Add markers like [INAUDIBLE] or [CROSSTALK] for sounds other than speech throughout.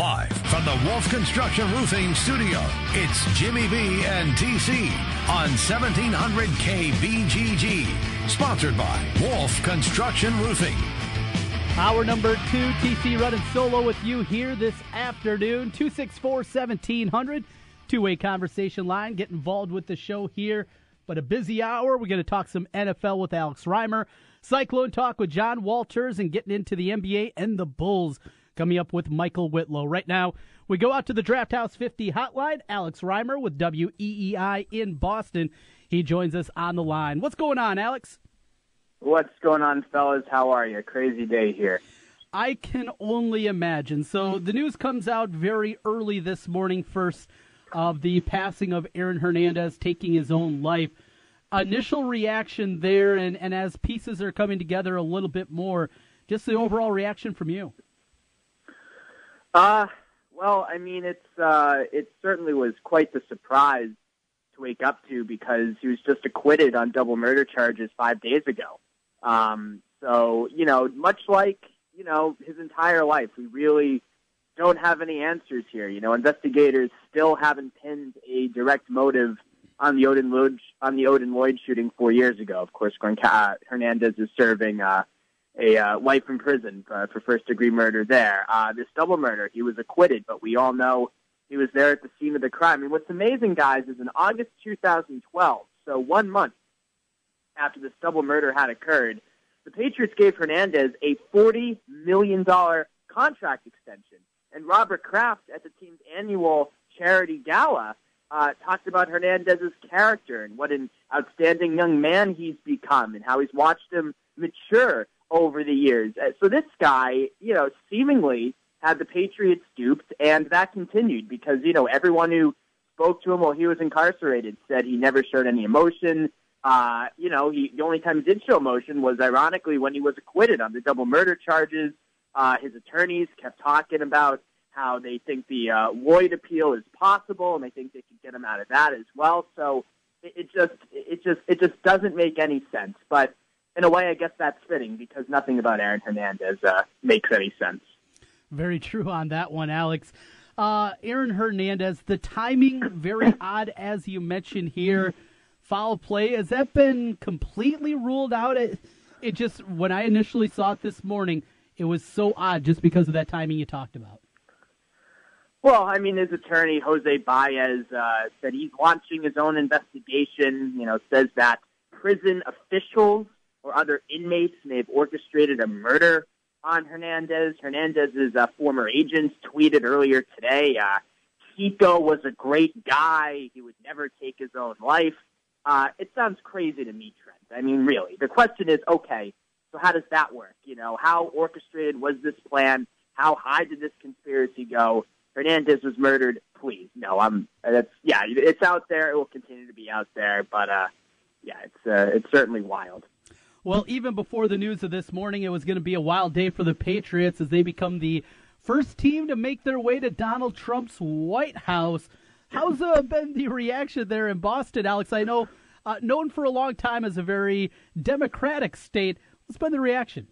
Live from the Wolf Construction Roofing Studio, it's Jimmy B and TC on 1700 KBGG. Sponsored by Wolf Construction Roofing. Hour number two, TC running solo with you here this afternoon. 264 1700. Two way conversation line. Get involved with the show here. But a busy hour. We're going to talk some NFL with Alex Reimer, Cyclone Talk with John Walters, and getting into the NBA and the Bulls coming up with Michael Whitlow. Right now, we go out to the Draft House 50 hotline. Alex Reimer with WEEI in Boston. He joins us on the line. What's going on, Alex? What's going on, fellas? How are you? Crazy day here. I can only imagine. So the news comes out very early this morning, first of the passing of Aaron Hernandez taking his own life. Initial reaction there, and, and as pieces are coming together a little bit more, just the overall reaction from you. Uh, well, I mean, it's uh, it certainly was quite the surprise to wake up to because he was just acquitted on double murder charges five days ago. Um, so you know, much like you know his entire life, we really don't have any answers here. You know, investigators still haven't pinned a direct motive on the Odin Lloyd on the Odin Lloyd shooting four years ago. Of course, Gronka, Hernandez is serving uh, a uh, life in prison uh, for first degree murder there. Uh, this double murder, he was acquitted, but we all know he was there at the scene of the crime. And what's amazing, guys, is in August 2012, so one month after this double murder had occurred, the Patriots gave Hernandez a $40 million contract extension. And Robert Kraft at the team's annual charity gala uh, talked about Hernandez's character and what an outstanding young man he's become and how he's watched him mature over the years. Uh, so this guy, you know, seemingly had the Patriots duped, and that continued because you know everyone who spoke to him while he was incarcerated said he never showed any emotion. Uh, you know, he the only time he did show emotion was ironically when he was acquitted on the double murder charges. Uh, his attorneys kept talking about how they think the uh, Lloyd appeal is possible, and they think they can get him out of that as well. So it, it just, it just, it just doesn't make any sense. But in a way, I guess that's fitting because nothing about Aaron Hernandez uh, makes any sense. Very true on that one, Alex. Uh, Aaron Hernandez, the timing very [COUGHS] odd, as you mentioned here. Foul play has that been completely ruled out? It, it just when I initially saw it this morning, it was so odd just because of that timing you talked about. Well, I mean, his attorney Jose Baez uh, said he's launching his own investigation. You know, says that prison officials or other inmates may have orchestrated a murder on Hernandez. Hernandez's uh, former agents tweeted earlier today, uh, Chico was a great guy. He would never take his own life. Uh, it sounds crazy to me, Trent. I mean, really. The question is, okay, so how does that work? You know, how orchestrated was this plan? How high did this conspiracy go? Hernandez was murdered. Please, no. I'm. That's yeah. It's out there. It will continue to be out there. But uh, yeah, it's uh, it's certainly wild. Well, even before the news of this morning, it was going to be a wild day for the Patriots as they become the first team to make their way to Donald Trump's White House. How's uh, [LAUGHS] been the reaction there in Boston, Alex? I know, uh, known for a long time as a very democratic state. What's been the reaction?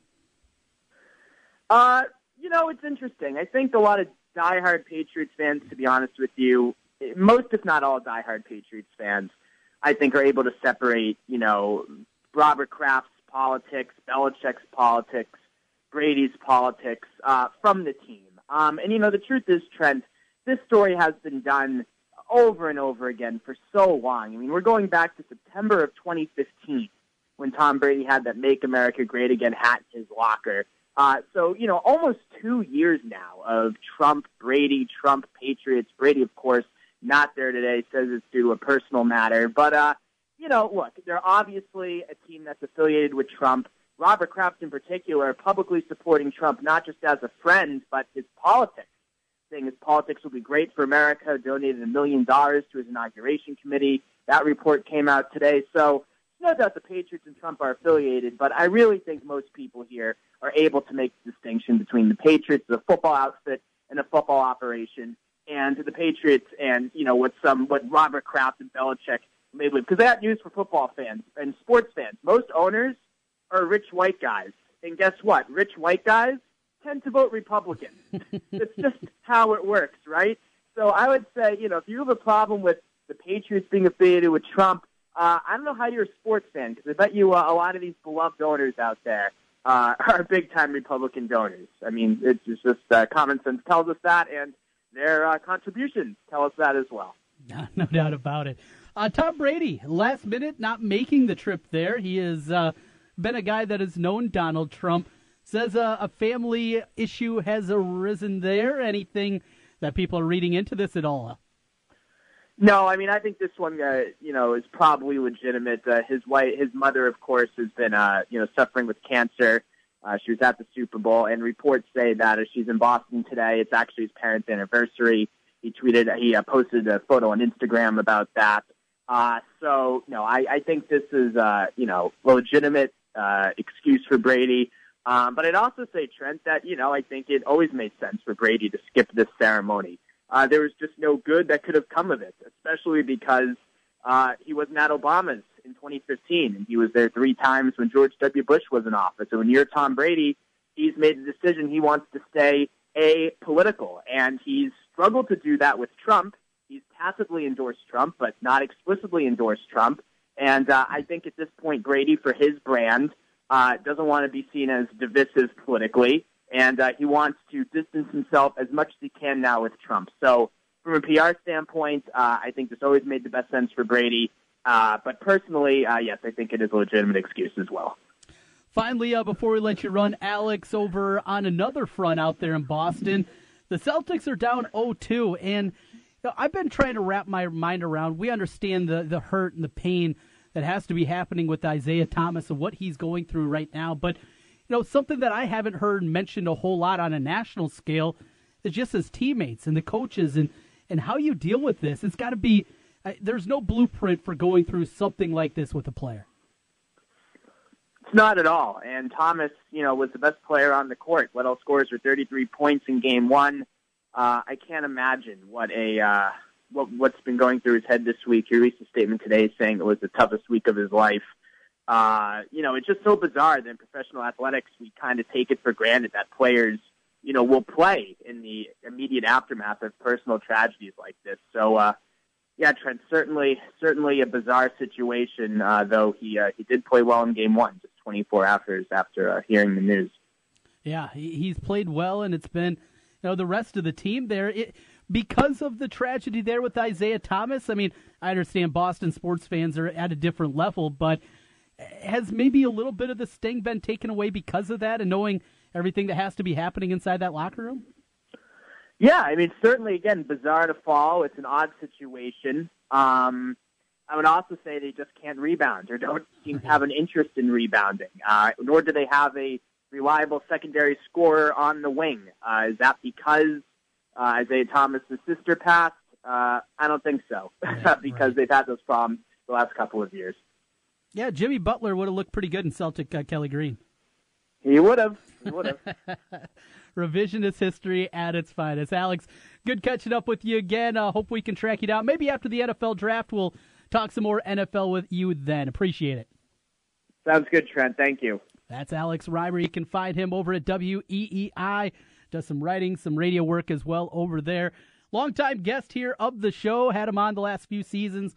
Uh, you know, it's interesting. I think a lot of diehard Patriots fans, to be honest with you, most, if not all, diehard Patriots fans, I think, are able to separate, you know, Robert Kraft's politics, Belichick's politics, Brady's politics uh, from the team. Um, and you know, the truth is, Trent, this story has been done over and over again for so long. I mean, we're going back to September of 2015 when Tom Brady had that "Make America Great Again" hat in his locker. Uh, so, you know, almost two years now of Trump, Brady, Trump, Patriots. Brady, of course, not there today, says it's due to a personal matter. But, uh, you know, look, they're obviously a team that's affiliated with Trump. Robert Kraft, in particular, publicly supporting Trump not just as a friend, but his politics, saying his politics will be great for America, donated a million dollars to his inauguration committee. That report came out today. So, no doubt the Patriots and Trump are affiliated, but I really think most people here are able to make the distinction between the Patriots, the football outfit, and a football operation, and the Patriots and, you know, what some, what Robert Kraft and Belichick they live. Because I got news for football fans and sports fans. Most owners are rich white guys. And guess what? Rich white guys tend to vote Republican. [LAUGHS] it's just how it works, right? So I would say, you know, if you have a problem with the Patriots being affiliated with Trump, uh, I don't know how you're a sports fan because I bet you uh, a lot of these beloved donors out there uh, [LAUGHS] are big time Republican donors. I mean, it's just uh, common sense tells us that, and their uh, contributions tell us that as well. [LAUGHS] No, doubt about it. Uh, Tom Brady, last minute, not making the trip there. He has uh, been a guy that has known Donald Trump. Says uh, a family issue has arisen there. Anything that people are reading into this at all? No, I mean I think this one, uh, you know, is probably legitimate. Uh, his wife, his mother, of course, has been, uh, you know, suffering with cancer. Uh, she was at the Super Bowl, and reports say that she's in Boston today, it's actually his parents' anniversary. He tweeted, he uh, posted a photo on Instagram about that. Uh, so, no, I, I think this is, uh, you know, legitimate uh, excuse for Brady. Um, but I'd also say, Trent, that you know, I think it always made sense for Brady to skip this ceremony uh, there was just no good that could have come of it, especially because uh, he wasn't at Obama's in 2015, and he was there three times when George W. Bush was in office. So when you're Tom Brady, he's made the decision he wants to stay apolitical, and he's struggled to do that with Trump. He's tacitly endorsed Trump, but not explicitly endorsed Trump. And uh, I think at this point, Brady, for his brand, uh, doesn't want to be seen as divisive politically and uh, he wants to distance himself as much as he can now with Trump. So, from a PR standpoint, uh, I think this always made the best sense for Brady. Uh, but personally, uh, yes, I think it is a legitimate excuse as well. Finally, uh, before we let you run, Alex, over on another front out there in Boston, the Celtics are down 0-2, and you know, I've been trying to wrap my mind around. We understand the the hurt and the pain that has to be happening with Isaiah Thomas and what he's going through right now, but you know, something that I haven't heard mentioned a whole lot on a national scale is just his teammates and the coaches and, and how you deal with this. It's got to be, there's no blueprint for going through something like this with a player. It's not at all. And Thomas, you know, was the best player on the court. Weddell scores for 33 points in game one. Uh, I can't imagine what a, uh, what, what's been going through his head this week. He released a statement today saying it was the toughest week of his life uh, you know, it's just so bizarre that in professional athletics we kind of take it for granted that players, you know, will play in the immediate aftermath of personal tragedies like this. So, uh, yeah, Trent, certainly, certainly a bizarre situation. Uh, though he uh, he did play well in Game One, just 24 hours after uh, hearing the news. Yeah, he's played well, and it's been, you know, the rest of the team there. It, because of the tragedy there with Isaiah Thomas. I mean, I understand Boston sports fans are at a different level, but has maybe a little bit of the sting been taken away because of that and knowing everything that has to be happening inside that locker room? Yeah, I mean, certainly, again, bizarre to fall. It's an odd situation. Um, I would also say they just can't rebound or don't seem to have an interest in rebounding, uh, nor do they have a reliable secondary scorer on the wing. Uh, is that because uh, Isaiah Thomas' sister passed? Uh, I don't think so, [LAUGHS] yeah, [LAUGHS] because right. they've had those problems the last couple of years. Yeah, Jimmy Butler would have looked pretty good in Celtic uh, Kelly Green. He would have. He would have. [LAUGHS] Revisionist history at its finest. Alex, good catching up with you again. Uh, hope we can track you down. Maybe after the NFL draft, we'll talk some more NFL with you then. Appreciate it. Sounds good, Trent. Thank you. That's Alex Reimer. You can find him over at WEEI. Does some writing, some radio work as well over there. Longtime guest here of the show. Had him on the last few seasons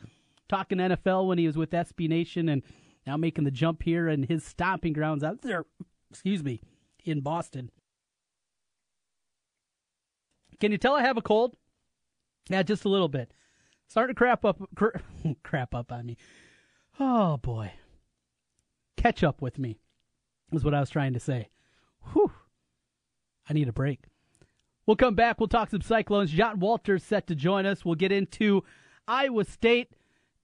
talking NFL when he was with SB Nation and now making the jump here and his stomping grounds out there, excuse me, in Boston. Can you tell I have a cold? Yeah, just a little bit. Starting to crap up, cr- [LAUGHS] crap up on me. Oh boy, catch up with me is what I was trying to say. Whew, I need a break. We'll come back. We'll talk some Cyclones. John Walters set to join us. We'll get into Iowa State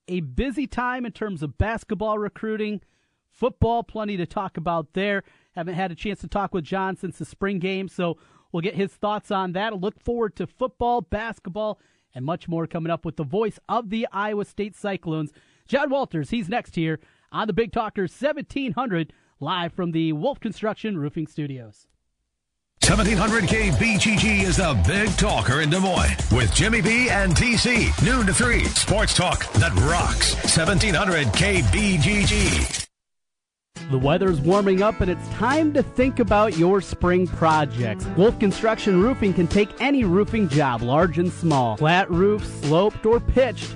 a busy time in terms of basketball recruiting, football, plenty to talk about there. Haven't had a chance to talk with John since the spring game, so we'll get his thoughts on that. I'll look forward to football, basketball, and much more coming up with the voice of the Iowa State Cyclones, John Walters. He's next here on the Big Talker 1700, live from the Wolf Construction Roofing Studios. 1700 KBGG is the big talker in Des Moines with Jimmy B and TC. Noon to 3. Sports talk that rocks. 1700K BGG. The weather's warming up and it's time to think about your spring projects. Wolf Construction Roofing can take any roofing job, large and small, flat roof, sloped, or pitched.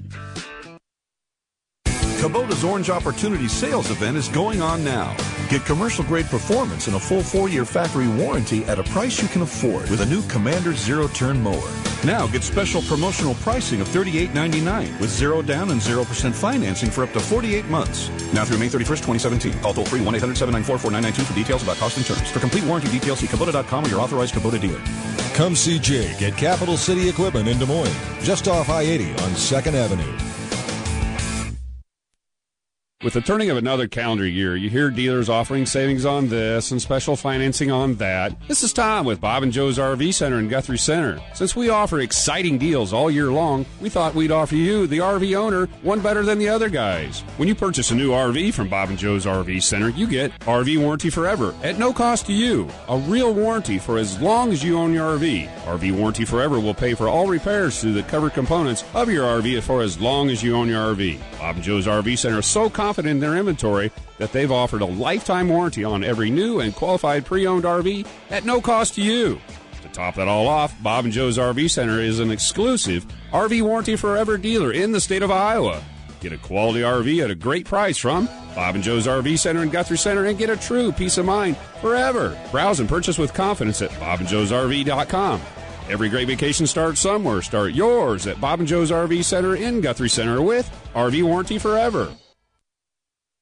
Kubota's Orange Opportunity sales event is going on now. Get commercial grade performance and a full four year factory warranty at a price you can afford with a new Commander Zero Turn Mower. Now get special promotional pricing of $38.99 with zero down and 0% financing for up to 48 months. Now through May 31st, 2017. Call toll free 1 800 794 4992 for details about cost and terms. For complete warranty details, see Kubota.com or your authorized Kubota dealer. Come see Jake at Capital City Equipment in Des Moines, just off I 80 on 2nd Avenue. With the turning of another calendar year, you hear dealers offering savings on this and special financing on that. This is Tom with Bob and Joe's RV Center in Guthrie Center. Since we offer exciting deals all year long, we thought we'd offer you, the RV owner, one better than the other guys. When you purchase a new RV from Bob and Joe's RV Center, you get RV warranty forever at no cost to you. A real warranty for as long as you own your RV. RV warranty forever will pay for all repairs to the covered components of your RV for as long as you own your RV. Bob and Joe's RV Center is so confident confident in their inventory that they've offered a lifetime warranty on every new and qualified pre owned RV at no cost to you. To top that all off, Bob and Joe's RV Center is an exclusive RV Warranty Forever dealer in the state of Iowa. Get a quality RV at a great price from Bob and Joe's RV Center in Guthrie Center and get a true peace of mind forever. Browse and purchase with confidence at bobandjoesrv.com. Every great vacation starts somewhere. Start yours at Bob and Joe's RV Center in Guthrie Center with RV Warranty Forever.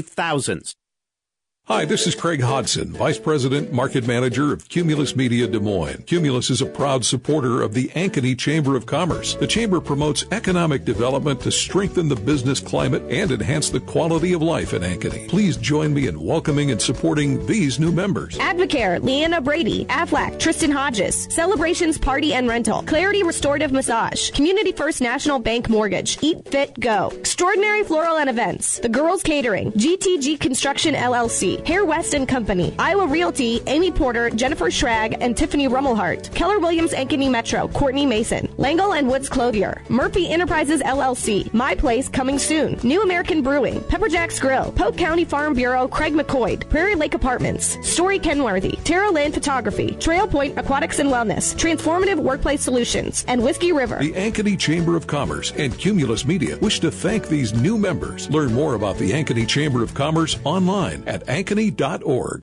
thousands. Hi, this is Craig Hodson, Vice President, Market Manager of Cumulus Media Des Moines. Cumulus is a proud supporter of the Ankeny Chamber of Commerce. The Chamber promotes economic development to strengthen the business climate and enhance the quality of life in Ankeny. Please join me in welcoming and supporting these new members. Advocare, Leanna Brady, Aflac, Tristan Hodges, Celebrations Party and Rental, Clarity Restorative Massage, Community First National Bank Mortgage, Eat Fit Go, Extraordinary Floral and Events, The Girls Catering, GTG Construction LLC, Hair West and Company, Iowa Realty, Amy Porter, Jennifer Schrag, and Tiffany Rummelhart, Keller Williams Ankeny Metro, Courtney Mason, Langle and Woods Clothier, Murphy Enterprises LLC, My Place coming soon, New American Brewing, Pepperjack's Grill, Polk County Farm Bureau, Craig McCoy, Prairie Lake Apartments, Story Kenworthy, Terra Land Photography, Trail Point Aquatics and Wellness, Transformative Workplace Solutions, and Whiskey River. The Ankeny Chamber of Commerce and Cumulus Media wish to thank these new members. Learn more about the Ankeny Chamber of Commerce online at Ankeny ankeny.org.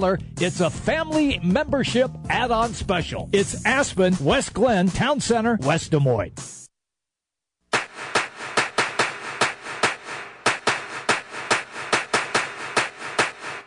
$1 it's a family membership add on special. It's Aspen, West Glen, Town Center, West Des Moines.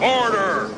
Order!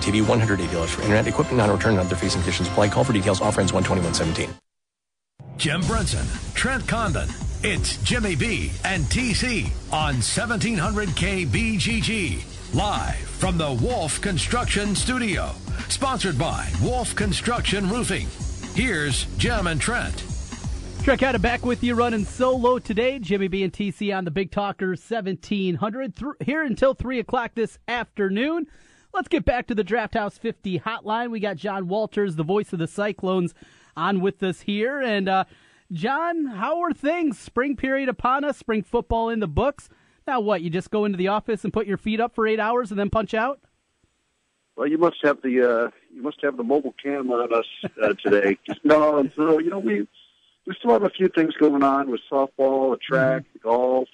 TV, $180 for internet, equipment non-return and other fees and conditions apply. Call for details. Offer ends 121.17. Jim Brunson, Trent Condon. It's Jimmy B and TC on 1700K BGG. Live from the Wolf Construction Studio. Sponsored by Wolf Construction Roofing. Here's Jim and Trent. Trek out Condon back with you running solo today. Jimmy B and TC on the Big Talker 1700. Here until 3 o'clock this afternoon. Let's get back to the Draft House 50 hotline. We got John Walters, the voice of the Cyclones, on with us here. And, uh, John, how are things? Spring period upon us, spring football in the books. Now, what? You just go into the office and put your feet up for eight hours and then punch out? Well, you must have the uh, you must have the mobile cam on us uh, today. [LAUGHS] no, no, you know we we still have a few things going on with softball, and track, mm-hmm. golf,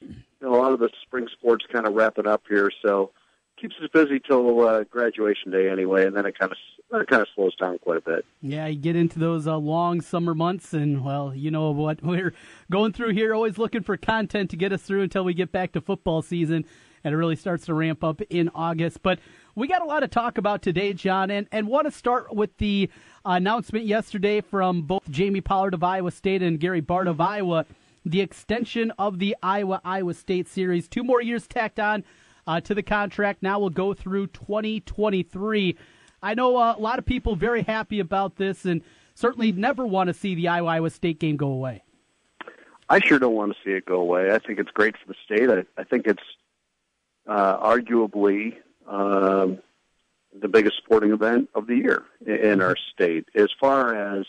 and you know, a lot of the spring sports kind of wrapping up here. So keeps us busy till uh, graduation day anyway, and then it kind of it kind of slows down quite a bit. Yeah, you get into those uh, long summer months, and well, you know what [LAUGHS] we're going through here. Always looking for content to get us through until we get back to football season, and it really starts to ramp up in August. But we got a lot to talk about today, John, and and want to start with the announcement yesterday from both Jamie Pollard of Iowa State and Gary Barta of Iowa. The extension of the Iowa Iowa State series, two more years tacked on uh, to the contract. Now will go through 2023. I know uh, a lot of people very happy about this and certainly never want to see the Iowa State game go away. I sure don't want to see it go away. I think it's great for the state. I, I think it's uh, arguably um, the biggest sporting event of the year in our state. As far as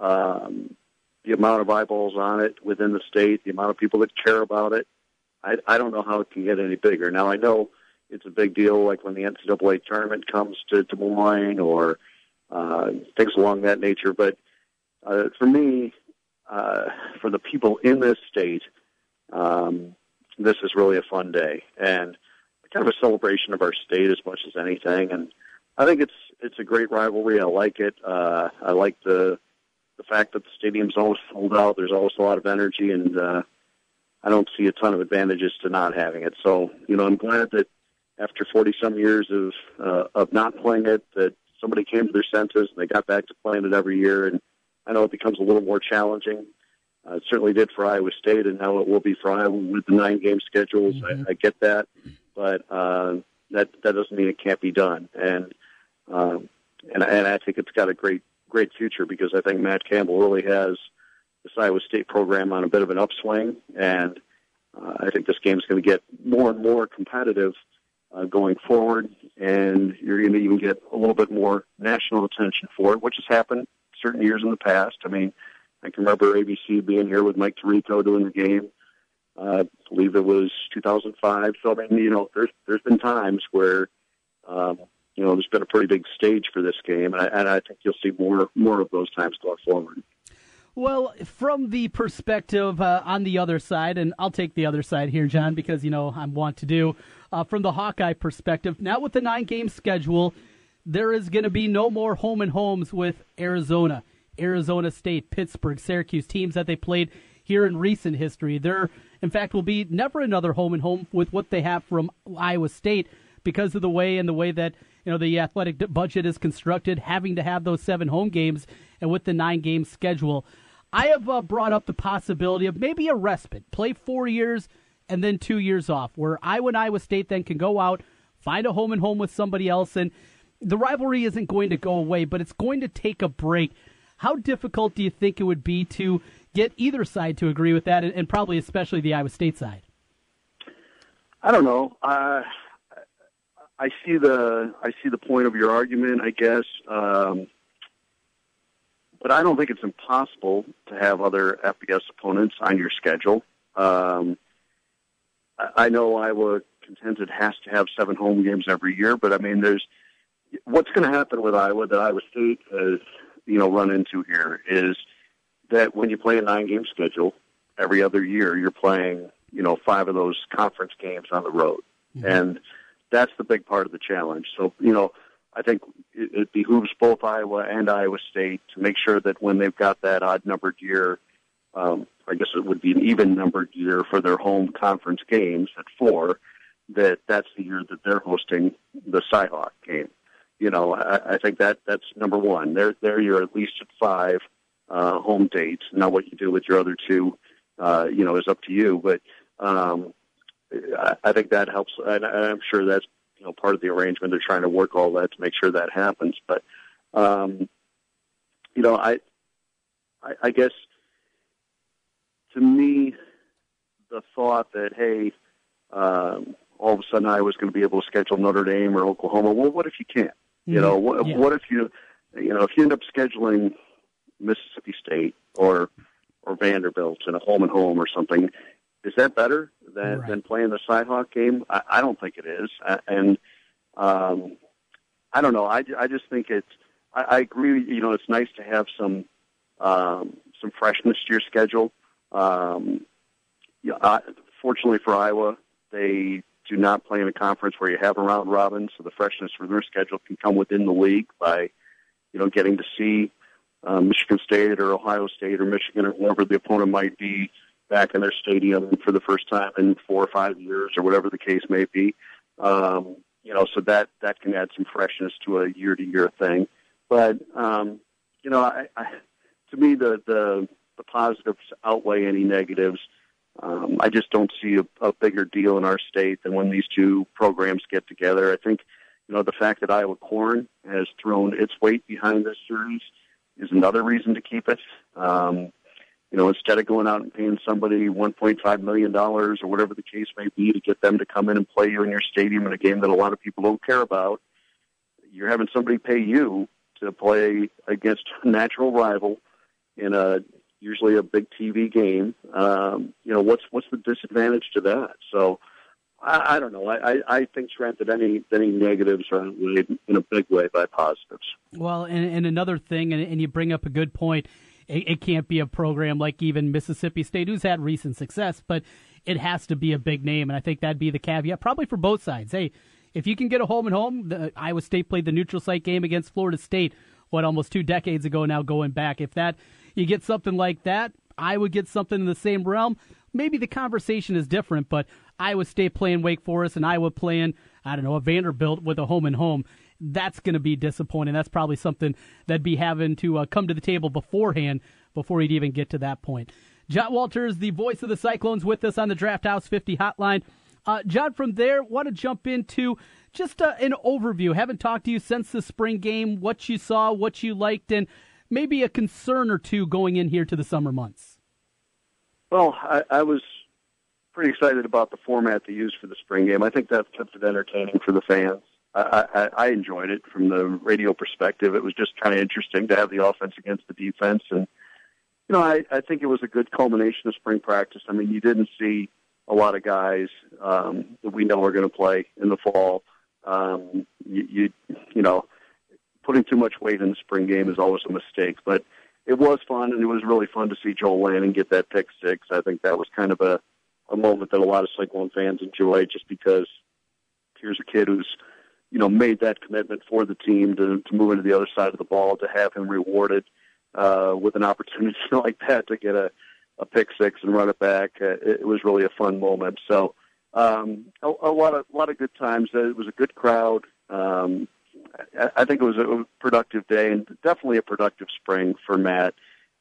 um, the amount of eyeballs on it within the state, the amount of people that care about it, I, I don't know how it can get any bigger. Now I know it's a big deal, like when the NCAA tournament comes to Des Moines or uh, things along that nature. But uh, for me, uh, for the people in this state, um, this is really a fun day and kind of a celebration of our state as much as anything. And I think it's it's a great rivalry. I like it. Uh, I like the the fact that the stadium's always sold out. There's always a lot of energy, and uh, I don't see a ton of advantages to not having it. So, you know, I'm glad that after 40 some years of uh, of not playing it, that somebody came to their senses and they got back to playing it every year. And I know it becomes a little more challenging. Uh, it certainly did for Iowa State, and now it will be for Iowa with the nine game schedules. Mm-hmm. I, I get that, but uh, that that doesn't mean it can't be done. And um, and and I think it's got a great great future because I think Matt Campbell really has this Iowa State program on a bit of an upswing, and uh, I think this game is going to get more and more competitive uh, going forward, and you're going to even get a little bit more national attention for it, which has happened certain years in the past. I mean, I can remember ABC being here with Mike Tirico doing the game. Uh, I believe it was 2005. So I mean, you know, there's there's been times where um, you know there's been a pretty big stage for this game, and I, and I think you'll see more more of those times going forward. Well, from the perspective uh, on the other side, and I'll take the other side here, John, because you know I'm want to do. Uh, from the Hawkeye perspective, now with the nine game schedule, there is going to be no more home and homes with Arizona, Arizona State, Pittsburgh, Syracuse teams that they played here in recent history. There, in fact, will be never another home and home with what they have from Iowa State because of the way and the way that you know the athletic budget is constructed, having to have those seven home games and with the nine game schedule. I have uh, brought up the possibility of maybe a respite, play four years and then two years off, where Iowa and Iowa State then can go out, find a home and home with somebody else, and the rivalry isn't going to go away, but it's going to take a break. How difficult do you think it would be to get either side to agree with that, and, and probably especially the Iowa State side? I don't know. Uh, I see the I see the point of your argument, I guess, um, but I don't think it's impossible to have other FBS opponents on your schedule. Um, I know Iowa contends it has to have seven home games every year, but I mean, there's what's going to happen with Iowa that Iowa State has you know run into here is that when you play a nine game schedule every other year, you're playing you know five of those conference games on the road, mm-hmm. and that's the big part of the challenge. So, you know, I think it, it behooves both Iowa and Iowa State to make sure that when they've got that odd numbered year, um, I guess it would be an even numbered year for their home conference games at four, that that's the year that they're hosting the Cyhawk game. You know, I, I think that that's number one. There, there you're at least at five uh, home dates. Now, what you do with your other two, uh, you know, is up to you. But um, I think that helps, and I'm sure that's you know part of the arrangement. They're trying to work all that to make sure that happens. But um, you know, I, I, I guess to me, the thought that hey, um, all of a sudden I was going to be able to schedule Notre Dame or Oklahoma. Well, what if you can't? Mm-hmm. You know, what, yeah. what if you, you know, if you end up scheduling Mississippi State or or Vanderbilt in a home and home or something, is that better than, right. than playing the Cyhawk game? I, I don't think it is. And um, I don't know. I, I just think it's. I, I agree. You know, it's nice to have some um, some freshness to your schedule. Um, yeah, uh, fortunately for Iowa, they do not play in a conference where you have a round robin, so the freshness for their schedule can come within the league by, you know, getting to see uh, Michigan State or Ohio State or Michigan or whoever the opponent might be back in their stadium for the first time in four or five years or whatever the case may be. Um, you know, so that that can add some freshness to a year to year thing. But um, you know, I, I, to me the, the the positives outweigh any negatives. Um, I just don't see a, a bigger deal in our state than when these two programs get together. I think, you know, the fact that Iowa Corn has thrown its weight behind this series is another reason to keep it. Um, you know, instead of going out and paying somebody $1.5 million or whatever the case may be to get them to come in and play you in your stadium in a game that a lot of people don't care about, you're having somebody pay you to play against a natural rival in a usually a big TV game. Um, you know, what's what's the disadvantage to that? So I, I don't know. I, I I think that any any negatives are outweighed in a big way by positives. Well, and, and another thing, and, and you bring up a good point it, it can't be a program like even Mississippi State, who's had recent success, but it has to be a big name, and I think that'd be the caveat, probably for both sides. Hey, if you can get a home and home, the, Iowa State played the neutral site game against Florida State, what almost two decades ago now, going back. If that you get something like that, Iowa gets something in the same realm. Maybe the conversation is different, but Iowa State playing Wake Forest and Iowa playing I don't know a Vanderbilt with a home and home that's going to be disappointing. That's probably something that'd be having to uh, come to the table beforehand before he'd even get to that point. John Walters, the voice of the Cyclones, with us on the Draft House 50 hotline. Uh, John, from there, want to jump into just uh, an overview. Haven't talked to you since the spring game, what you saw, what you liked, and maybe a concern or two going in here to the summer months. Well, I, I was pretty excited about the format they used for the spring game. I think that kept it entertaining for the fans. I, I, enjoyed it from the radio perspective. It was just kind of interesting to have the offense against the defense, and you know, I, I think it was a good culmination of spring practice. I mean, you didn't see a lot of guys um, that we know are going to play in the fall. Um, you, you, you know, putting too much weight in the spring game is always a mistake, but it was fun, and it was really fun to see Joel Lanning get that pick six. I think that was kind of a, a moment that a lot of Cyclone fans enjoyed, just because here's a kid who's you know, made that commitment for the team to, to move into the other side of the ball, to have him rewarded uh, with an opportunity [LAUGHS] like that to get a, a pick six and run it back. Uh, it, it was really a fun moment. So um, a, a lot of a lot of good times. Uh, it was a good crowd. Um, I, I think it was a productive day and definitely a productive spring for Matt.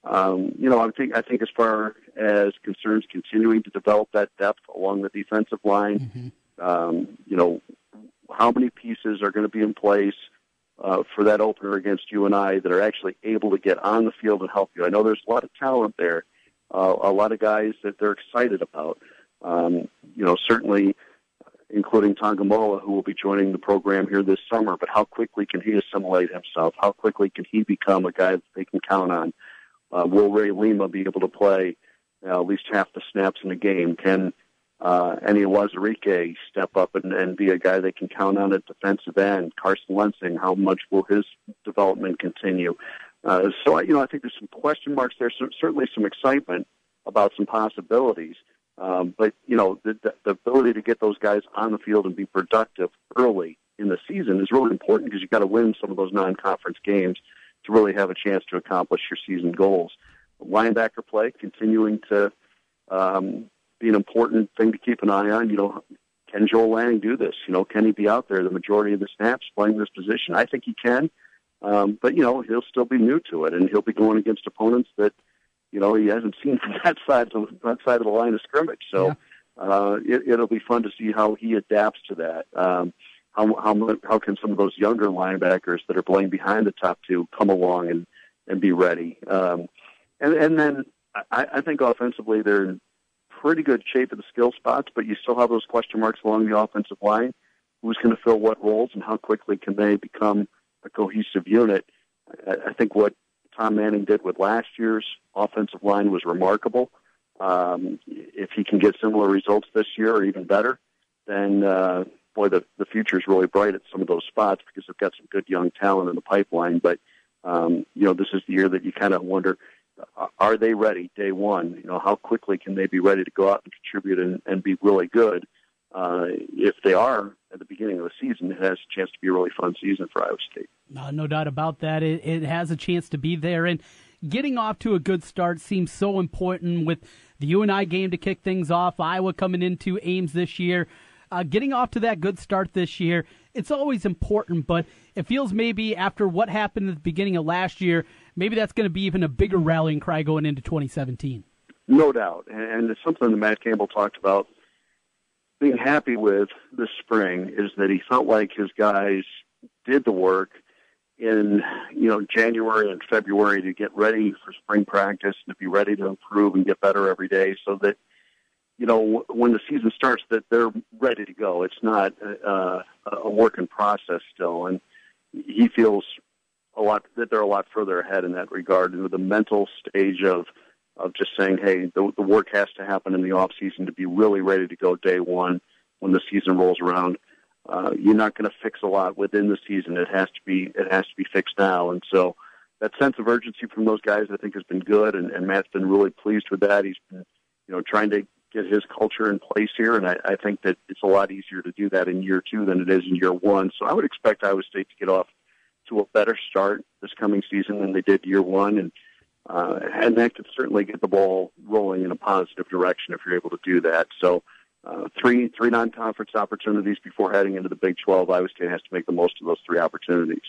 Um, you know, I think I think as far as concerns continuing to develop that depth along the defensive line, mm-hmm. um, you know, how many pieces are going to be in place uh, for that opener against UNI that are actually able to get on the field and help you. I know there's a lot of talent there, uh, a lot of guys that they're excited about. Um, you know, certainly including Tongamoa, who will be joining the program here this summer. But how quickly can he assimilate himself? How quickly can he become a guy that they can count on? Uh, will Ray Lima be able to play uh, at least half the snaps in a game? Can uh, Enyi Uwazurike step up and, and be a guy they can count on at defensive end? Carson Lensing, how much will his development continue? Uh, so, you know, I think there's some question marks there, certainly some excitement about some possibilities. Um, but, you know, the, the ability to get those guys on the field and be productive early in the season is really important because you've got to win some of those non-conference games to really have a chance to accomplish your season goals. Linebacker play continuing to um, be an important thing to keep an eye on. You know, can Joel Lanning do this? You know, can he be out there the majority of the snaps playing this position? I think he can. Um, but you know, he'll still be new to it, and he'll be going against opponents that you know he hasn't [LAUGHS] seen from that side of that side of the line of scrimmage. So yeah. uh, it, it'll be fun to see how he adapts to that. Um, how how how can some of those younger linebackers that are playing behind the top two come along and and be ready? Um, and and then I, I think offensively they're in pretty good shape at the skill spots, but you still have those question marks along the offensive line. Who's going to fill what roles, and how quickly can they become a cohesive unit? I, I think what Tom Manning did with last year's offensive line was remarkable. Um, if he can get similar results this year or even better, then uh, boy, the the future is really bright at some of those spots because they've got some good young talent in the pipeline. But um, you know, this is the year that you kind of wonder are they ready day one? You know, how quickly can they be ready to go out and contribute and, and be really good? Uh, if they are at the beginning of the season, it has a chance to be a really fun season for Iowa State. Uh, no doubt about that. It, it has a chance to be there. And getting off to a good start seems so important with the UNI game to kick things off, Iowa coming into Ames this year. Uh, getting off to that good start this year, it's always important, but it feels maybe after what happened at the beginning of last year, maybe that's going to be even a bigger rallying cry going into 2017. No doubt, and it's something that Matt Campbell talked about being happy with this spring is that he felt like his guys did the work in you know January and February to get ready for spring practice and to be ready to improve and get better every day, so that you know when the season starts that they're ready to go. It's not uh, a work in process still, and he feels a lot that they're a lot further ahead in that regard, and the mental stage of of just saying, hey, the, the work has to happen in the off season to be really ready to go day one when the season rolls around. Uh, you're not going to fix a lot within the season. It has to be it has to be fixed now, and so that sense of urgency from those guys, I think, has been good, and, and Matt's been really pleased with that. He's been, you know, trying to get his culture in place here, and I, I think that it's a lot easier to do that in year two than it is in year one. So I would expect Iowa State to get off to a better start this coming season than they did year one, and uh, and that could certainly get the ball rolling in a positive direction if you're able to do that. So. Uh, three three non-conference opportunities before heading into the Big 12. Iowa State has to make the most of those three opportunities.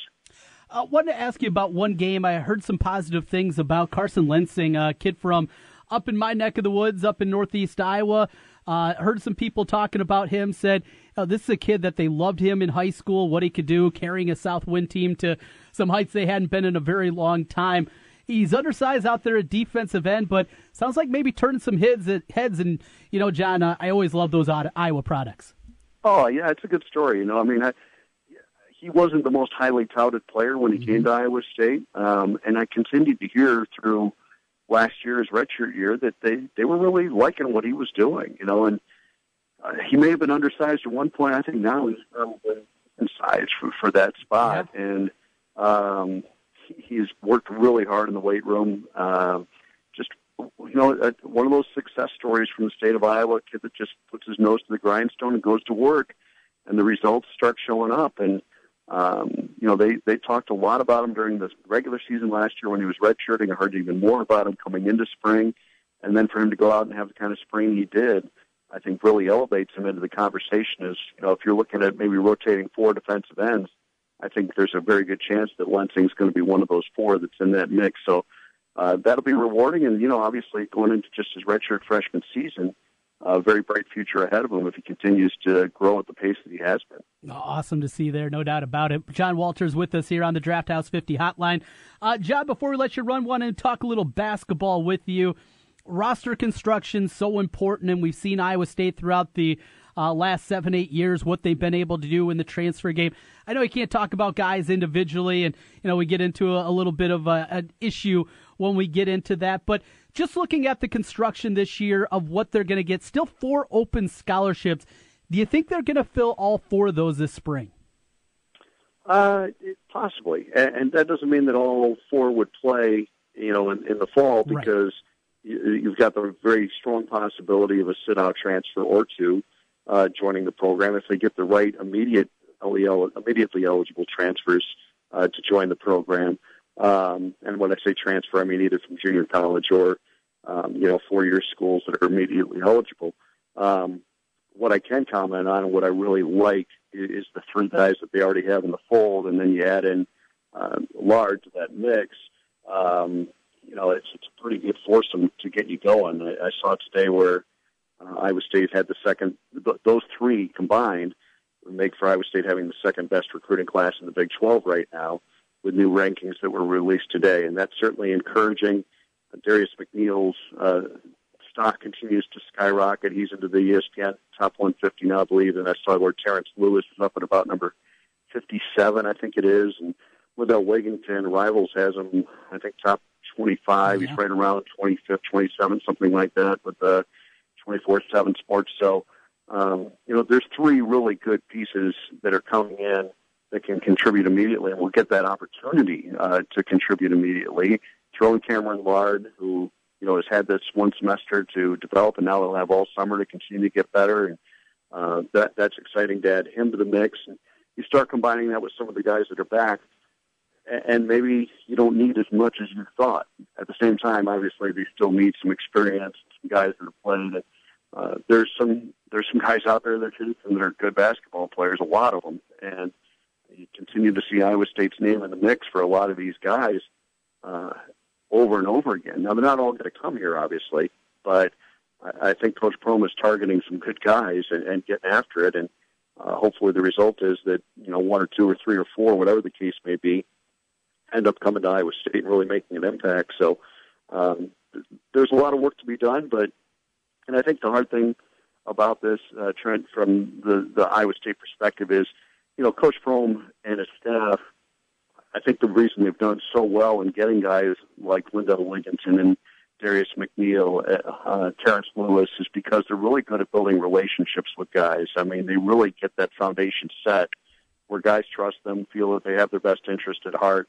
I uh, wanted to ask you about one game. I heard some positive things about Carson Lensing, a kid from up in my neck of the woods, up in Northeast Iowa. Uh, heard some people talking about him. Said uh, this is a kid that they loved him in high school, what he could do, carrying a Southwind team to some heights they hadn't been in a very long time. He's undersized out there at defensive end, but sounds like maybe turning some heads. At heads, and you know, John, uh, I always love those Iowa products. Oh yeah, it's a good story. You know, I mean, I, he wasn't the most highly touted player when he mm-hmm. came to Iowa State, um, and I continued to hear through last year's redshirt year that they they were really liking what he was doing, you know, and uh, he may have been undersized at one point. I think now he's probably in size for for that spot, yeah. and um, he's worked really hard in the weight room. Uh, just you know, uh, one of those success stories from the state of Iowa, a kid that just puts his nose to the grindstone and goes to work, and the results start showing up. And um, you know, they they talked a lot about him during the regular season last year when he was redshirting. I heard even more about him coming into spring, and then for him to go out and have the kind of spring he did, I think really elevates him into the conversation. is, you know, if you're looking at maybe rotating four defensive ends, I think there's a very good chance that Lensing's going to be one of those four that's in that mix. So uh, that'll be rewarding, and you know, obviously going into just his redshirt freshman season, a very bright future ahead of him if he continues to grow at the pace that he has been. Awesome to see there, no doubt about it. John Walters with us here on the Draft House 50 hotline. Uh, John, before we let you run one and talk a little basketball with you, roster construction so important, and we've seen Iowa State throughout the uh, last seven, eight years, what they've been able to do in the transfer game. I know you can't talk about guys individually, and you know we get into a, a little bit of a, an issue when we get into that, but just looking at the construction this year of what they're going to get, still four open scholarships. Do you think they're going to fill all four of those this spring? Uh, possibly, and, and that doesn't mean that all four would play, you know, in, in the fall because right. You, you've got the very strong possibility of a sit-out transfer or two uh, joining the program if they get the right immediate immediately eligible transfers uh, to join the program. Um, and when I say transfer, I mean either from junior college or, um, you know, four-year schools that are immediately eligible. Um, what I can comment on and what I really like is, is the three guys that they already have in the fold, and then you add in uh, Lard to that mix. Um, you know, it's, it's a pretty good foursome to get you going. I, I saw today where uh, Iowa State had the second; th- those three combined make for Iowa State having the second best recruiting class in the Big 12 right now with new rankings that were released today, and that's certainly encouraging. Uh, Darius McNeil's uh, stock continues to skyrocket. He's into the ESPN top 150 now, I believe, and I saw where Terrence Lewis is up at about number 57, I think it is, and Lindell Wigginton, Rivals has him, I think, top 25. Yeah. He's right around 25th, 27, something like that, with the 24/7 Sports. So, um, you know, there's three really good pieces that are coming in that can contribute immediately and will get that opportunity uh, to contribute immediately. Throw in Cameron Lard, who you know has had this one semester to develop, and now he'll have all summer to continue to get better. And uh, that that's exciting to add him to the mix. And you start combining that with some of the guys that are back, and maybe you don't need as much as you thought. At the same time, obviously, they still need some experience, some guys that have played. Uh, there's some there's some guys out there that are good basketball players, a lot of them, and you continue to see Iowa State's name in the mix for a lot of these guys uh, over and over again. Now they're not all going to come here, obviously, but I, think Coach Prohm is targeting some good guys and, and getting after it, and uh, hopefully the result is that you know one or two or three or four, whatever the case may be, end up coming to Iowa State and really making an impact. So um, there's a lot of work to be done, but and I think the hard thing about this, uh, Trent, from the the Iowa State perspective is you know, Coach Prohm and his staff, I think the reason they've done so well in getting guys like Lindell Wigginton and Darius McNeil, uh, uh, Terrence Lewis, is because they're really good at building relationships with guys. I mean, they really get that foundation set where guys trust them, feel that they have their best interest at heart,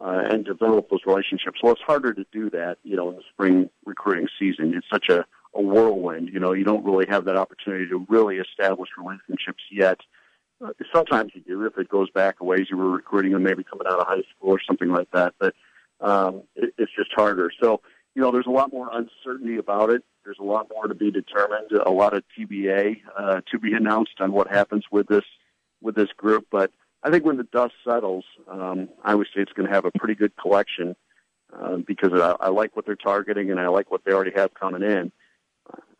uh, and develop those relationships. Well, it's harder to do that, you know, in the spring recruiting season. It's such a, a whirlwind. You know, you don't really have that opportunity to really establish relationships yet uh, sometimes you do if it goes back a ways. You were recruiting them maybe coming out of high school or something like that, but um, it, it's just harder. So you know, there's a lot more uncertainty about it. There's a lot more to be determined. A lot of TBA uh, to be announced on what happens with this with this group. But I think when the dust settles, um, Iowa State's going to have a pretty good collection uh, because I, I like what they're targeting and I like what they already have coming in.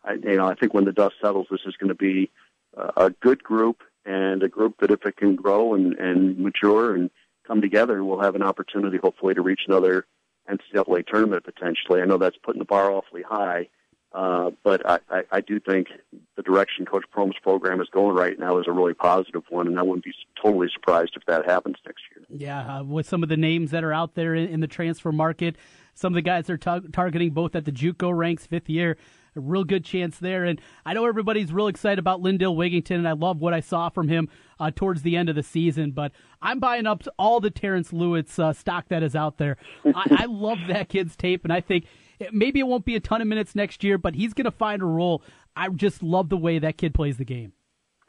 I, you know, I think when the dust settles, this is going to be uh, a good group and a group that if it can grow and, and mature and come together, will have an opportunity hopefully to reach another NCAA tournament potentially. I know that's putting the bar awfully high, uh, but I, I, I do think the direction Coach Prohm's program is going right now is a really positive one, and I wouldn't be totally surprised if that happens next year. Yeah, uh, with some of the names that are out there in, in the transfer market, some of the guys ta- targeting both at the JUCO ranks, fifth year a real good chance there. And I know everybody's real excited about Lindell Wigginton, and I love what I saw from him uh, towards the end of the season. But I'm buying up all the Terrence Lewis uh, stock that is out there. I, I love that kid's tape, and I think maybe it won't be a ton of minutes next year, but he's going to find a role. I just love the way that kid plays the game.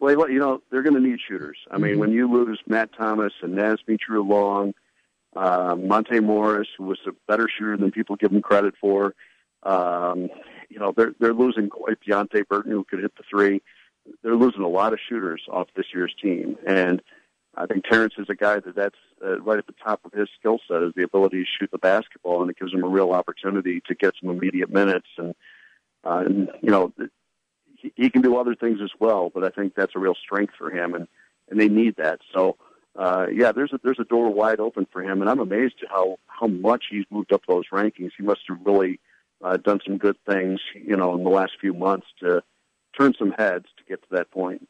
Well, you know, they're going to need shooters. I mean, mm-hmm. when you lose Matt Thomas and Naz Mitrou-Long, uh, Monte Morris, who was a better shooter than people give him credit for, um, you know, they're they're losing quite Deonte Burton who could hit the three. They're losing a lot of shooters off this year's team, and I think Terrence is a guy that that's uh, right at the top of his skill set is the ability to shoot the basketball, and it gives him a real opportunity to get some immediate minutes. And, uh, and you know, he, he can do other things as well. But I think that's a real strength for him, and and they need that. So uh, yeah, there's a there's a door wide open for him, and I'm amazed at how how much he's moved up those rankings. He must have really uh, done some good things, you know, in the last few months to turn some heads to get to that point.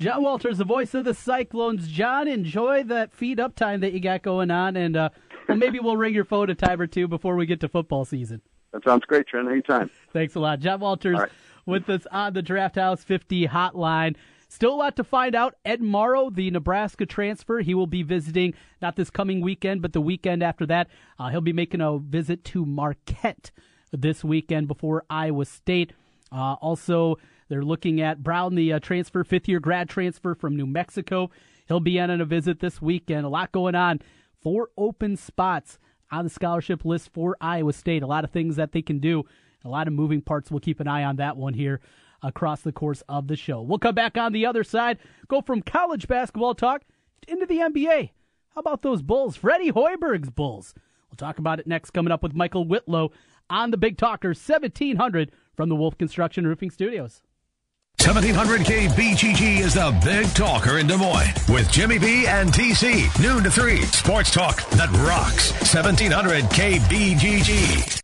John Walters, the voice of the Cyclones. John, enjoy that feed up time that you got going on, and uh, well, maybe we'll ring your phone a time or two before we get to football season. That sounds great, Trent. Anytime. Thanks a lot. John Walters right. with us on the Draft House 50 hotline. Still a lot to find out. Ed Morrow, the Nebraska transfer, he will be visiting not this coming weekend, but the weekend after that. Uh, he'll be making a visit to Marquette this weekend before Iowa State. Uh, also, they're looking at Brown, the uh, transfer, fifth year grad transfer from New Mexico. He'll be on a visit this weekend. A lot going on. Four open spots on the scholarship list for Iowa State. A lot of things that they can do. A lot of moving parts. We'll keep an eye on that one here across the course of the show. We'll come back on the other side, go from college basketball talk into the NBA. How about those Bulls? Freddie Hoiberg's Bulls. We'll talk about it next, coming up with Michael Whitlow on the Big Talker 1700 from the Wolf Construction Roofing Studios. 1700 KBGG is the big talker in Des Moines with Jimmy B and TC. Noon to 3. Sports talk that rocks. 1700 KBGG.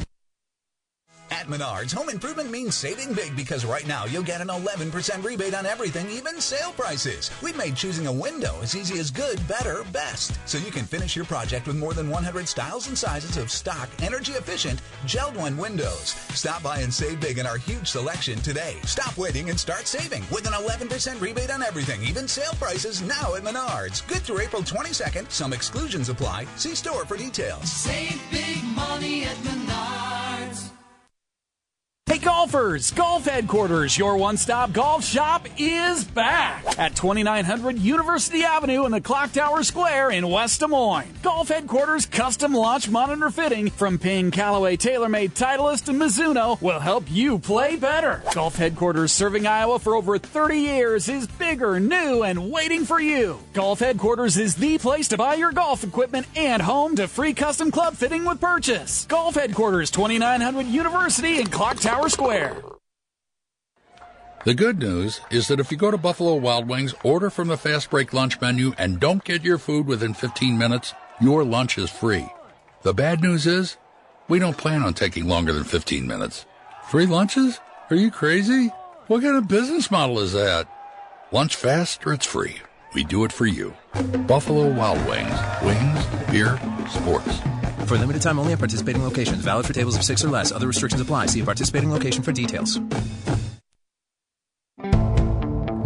At Menards, home improvement means saving big because right now you'll get an 11% rebate on everything, even sale prices. We've made choosing a window as easy as good, better, best. So you can finish your project with more than 100 styles and sizes of stock, energy efficient, JELD-WEN windows. Stop by and save big in our huge selection today. Stop waiting and start saving with an 11% rebate on everything, even sale prices now at Menards. Good through April 22nd. Some exclusions apply. See store for details. Save big money at Menards. Golfers, Golf Headquarters, your one-stop golf shop is back at 2900 University Avenue in the Clock Tower Square in West Des Moines. Golf Headquarters custom launch monitor fitting from Ping Callaway TaylorMade Titleist and Mizuno will help you play better. Golf Headquarters serving Iowa for over 30 years is bigger, new, and waiting for you. Golf Headquarters is the place to buy your golf equipment and home to free custom club fitting with purchase. Golf Headquarters, 2900 University in Clock Tower Square. The good news is that if you go to Buffalo Wild Wings, order from the fast break lunch menu, and don't get your food within 15 minutes, your lunch is free. The bad news is, we don't plan on taking longer than 15 minutes. Free lunches? Are you crazy? What kind of business model is that? Lunch fast or it's free. We do it for you. Buffalo Wild Wings. Wings, beer, sports. For limited time only at participating locations. Valid for tables of six or less. Other restrictions apply. See participating location for details.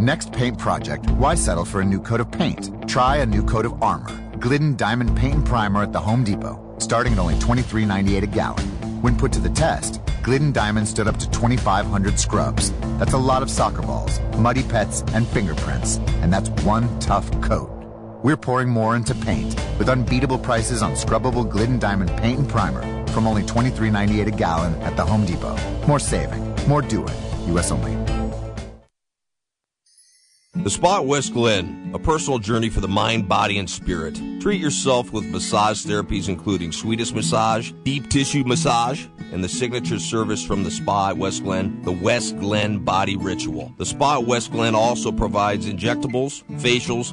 Next paint project. Why settle for a new coat of paint? Try a new coat of armor. Glidden Diamond Paint and Primer at the Home Depot. Starting at only $23.98 a gallon. When put to the test, Glidden Diamond stood up to 2,500 scrubs. That's a lot of soccer balls, muddy pets, and fingerprints. And that's one tough coat. We're pouring more into paint with unbeatable prices on scrubbable Glidden Diamond paint and primer from only $23.98 a gallon at the Home Depot. More saving, more doing. U.S. only. The Spa West Glen, a personal journey for the mind, body, and spirit. Treat yourself with massage therapies including Swedish massage, deep tissue massage, and the signature service from the Spa at West Glen, the West Glen Body Ritual. The Spa at West Glen also provides injectables, facials,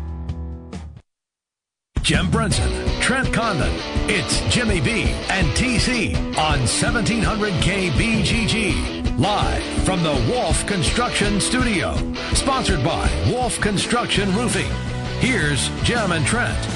Jim Brenson, Trent Condon. It's Jimmy B and TC on 1700 KBGG. Live from the Wolf Construction Studio. Sponsored by Wolf Construction Roofing. Here's Jim and Trent.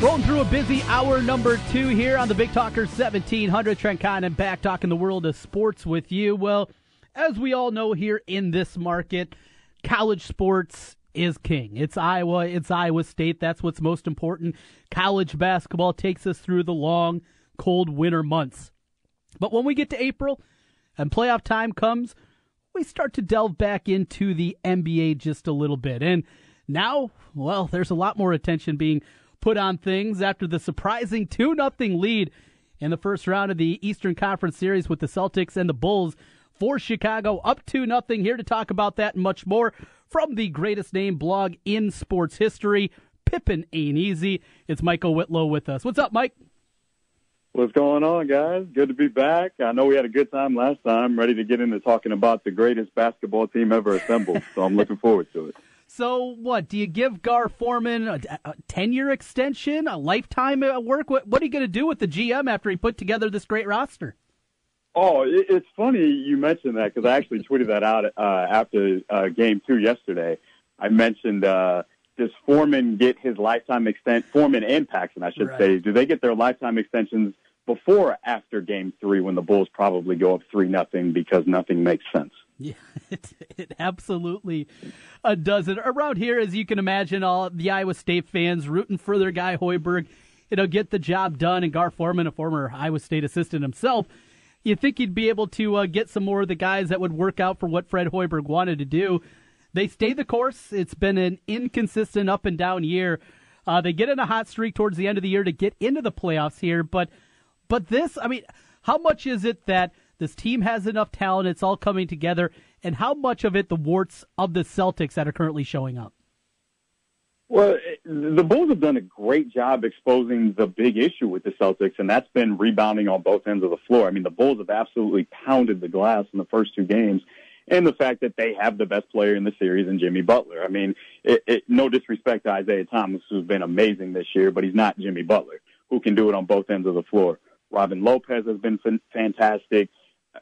Rolling through a busy hour number two here on the Big Talker 1700. Trent Condon back talking the world of sports with you. Well, as we all know here in this market, college sports is king. It's Iowa, it's Iowa State. That's what's most important. College basketball takes us through the long, cold winter months. But when we get to April and playoff time comes, we start to delve back into the NBA just a little bit. And now, well, there's a lot more attention being put on things after the surprising 2 0 lead in the first round of the Eastern Conference Series with the Celtics and the Bulls for Chicago. Up 2 0. Here to talk about that and much more from the greatest name blog in sports history, Pippen Ain't Easy. It's Michael Whitlow with us. What's up, Mike? What's going on, guys? Good to be back. I know we had a good time last time. Ready to get into talking about the greatest basketball team ever assembled. so I'm looking forward to it. [LAUGHS] So, what do you give Gar Forman a, a ten-year extension, a lifetime at work? What, what are you going to do with the GM after he put together this great roster? Oh, it's funny you mentioned that because I actually tweeted that out uh, after uh, game two yesterday. I mentioned uh, does Forman get his lifetime extent? Forman and Paxson, I should right. say, do they get their lifetime extensions before or after game three when the Bulls probably go up three nothing because nothing makes sense? Yeah, [LAUGHS] it, it absolutely uh, does it. Around here, as you can imagine, all the Iowa State fans rooting for their guy Hoiberg, you know, get the job done. And Gar Forman, a former Iowa State assistant himself, you think he'd be able to uh, get some more of the guys that would work out for what Fred Hoiberg wanted to do. They stay the course. It's been an inconsistent up and down year. Uh, they get in a hot streak towards the end of the year to get into the playoffs here, but but this, I mean, how much is it that this team has enough talent? It's all coming together, and how much of it the warts of the Celtics that are currently showing up? Well, the Bulls have done a great job exposing the big issue with the Celtics, and that's been rebounding on both ends of the floor. I mean, the Bulls have absolutely pounded the glass in the first two games, and the fact that they have the best player in the series in Jimmy Butler. I mean, it, it, no disrespect to Isaiah Thomas, who's been amazing this year, but he's not Jimmy Butler, who can do it on both ends of the floor. Robin Lopez has been fantastic.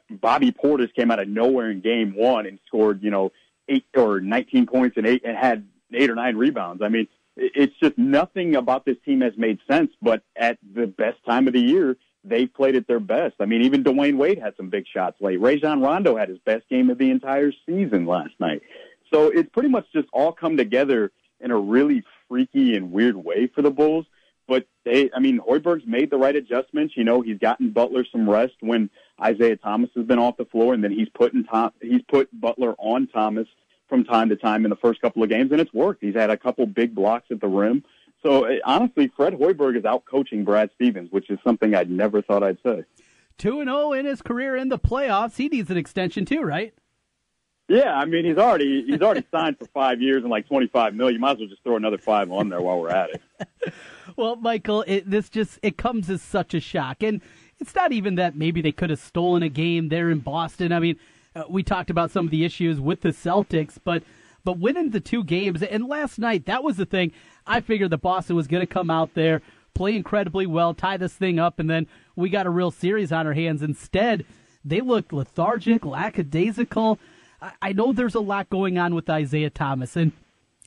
Bobby Portis came out of nowhere in game one and scored, you know, eight or 19 points and eight and had eight or nine rebounds. I mean, it's just nothing about this team has made sense. But at the best time of the year, they've played at their best. I mean, even Dwyane Wade had some big shots late. Rajon Rondo had his best game of the entire season last night. So it's pretty much just all come together in a really freaky and weird way for the Bulls. But they, I mean, Hoiberg's made the right adjustments. You know, he's gotten Butler some rest when Isaiah Thomas has been off the floor, and then he's putting Tom, he's put Butler on Thomas from time to time in the first couple of games, and it's worked. He's had a couple big blocks at the rim. So eh, honestly, Fred Hoiberg is out coaching Brad Stevens, which is something I'd never thought I'd say. Two and zero oh in his career in the playoffs. He needs an extension too, right? Yeah, I mean he's already he's already [LAUGHS] signed for five years and like twenty five million. You might as well just throw another five on there while we're at it. [LAUGHS] well, Michael, it, this just it comes as such a shock, and it's not even that maybe they could have stolen a game there in Boston. I mean, uh, we talked about some of the issues with the Celtics, but but winning the two games and last night that was the thing. I figured that Boston was going to come out there, play incredibly well, tie this thing up, and then we got a real series on our hands. Instead, they looked lethargic, lackadaisical. I, I know there's a lot going on with Isaiah Thomas, and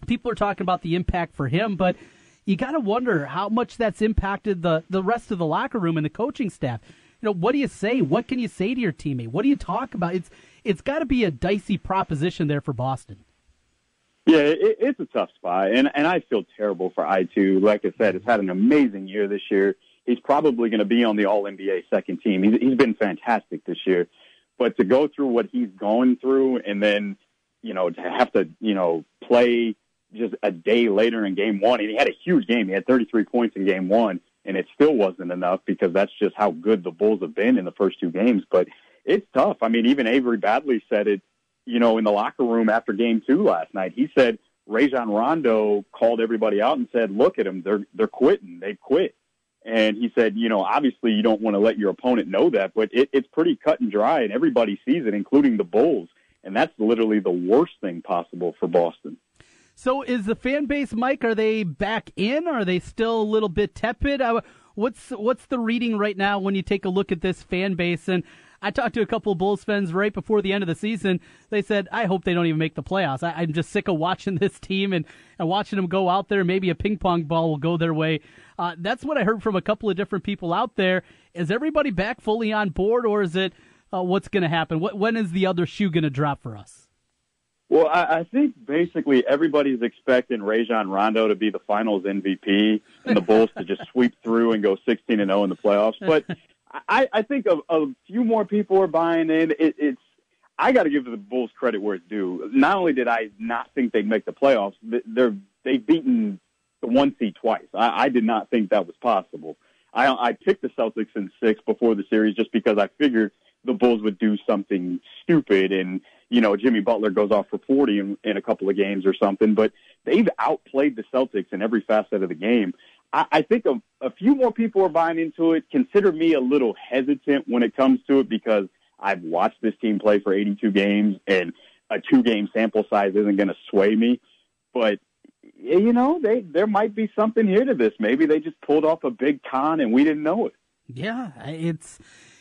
people are talking about the impact for him, but you got to wonder how much that's impacted the the rest of the locker room and the coaching staff. You know, what do you say? What can you say to your teammate? What do you talk about? It's it's got to be a dicey proposition there for Boston. Yeah, it, it's a tough spot, and and I feel terrible for I two. Like I said, it's had an amazing year this year. He's probably going to be on the All NBA second team. He's, he's been fantastic this year, but to go through what he's going through, and then you know to have to you know play just a day later in game one, and he had a huge game. He had 33 points in game one, and it still wasn't enough because that's just how good the Bulls have been in the first two games. But it's tough. I mean, even Avery Bradley said it you know, in the locker room after game two last night. He said Rajon Rondo called everybody out and said, look at them. They're, they're quitting. They quit. And he said, you know, obviously you don't want to let your opponent know that, but it, it's pretty cut and dry and everybody sees it, including the Bulls. And that's literally the worst thing possible for Boston. So is the fan base, Mike, are they back in? Are they still a little bit tepid? Uh, what's, what's the reading right now when you take a look at this fan base? And I talked to a couple of Bulls fans right before the end of the season. They said, I hope they don't even make the playoffs. I, am just sick of watching [LAUGHS] this team and, and watching them go out there. Maybe a ping pong ball will go their way. Uh, that's what I heard from a couple of different people out there. Is everybody back fully on board, or is it uh, what's going to happen? What, when is the other shoe going to drop for us? Well, I, I think basically everybody's expecting Rajon Rondo to be the Finals MVP and the Bulls to just sweep through and go 16 and 0 in the playoffs. But [LAUGHS] I, I think a, a few more people are buying in. It, it's I got to give the Bulls credit where it's due. Not only did I not think they'd make the playoffs, they're they've beaten the one seed twice. I, I did not think that was possible. I, I picked the Celtics in six before the series just because I figured the Bulls would do something stupid and you know Jimmy Butler goes off for 40 in, in a couple of games or something. But they've outplayed the Celtics in every facet of the game. I, think a, a few more people are buying into it. Consider me a little hesitant when it comes to it because I've watched this team play for 82 games and a two game sample size isn't going to sway me. But you know, they there might be something here to this. Maybe they just pulled off a big con and we didn't know it. Yeah, it's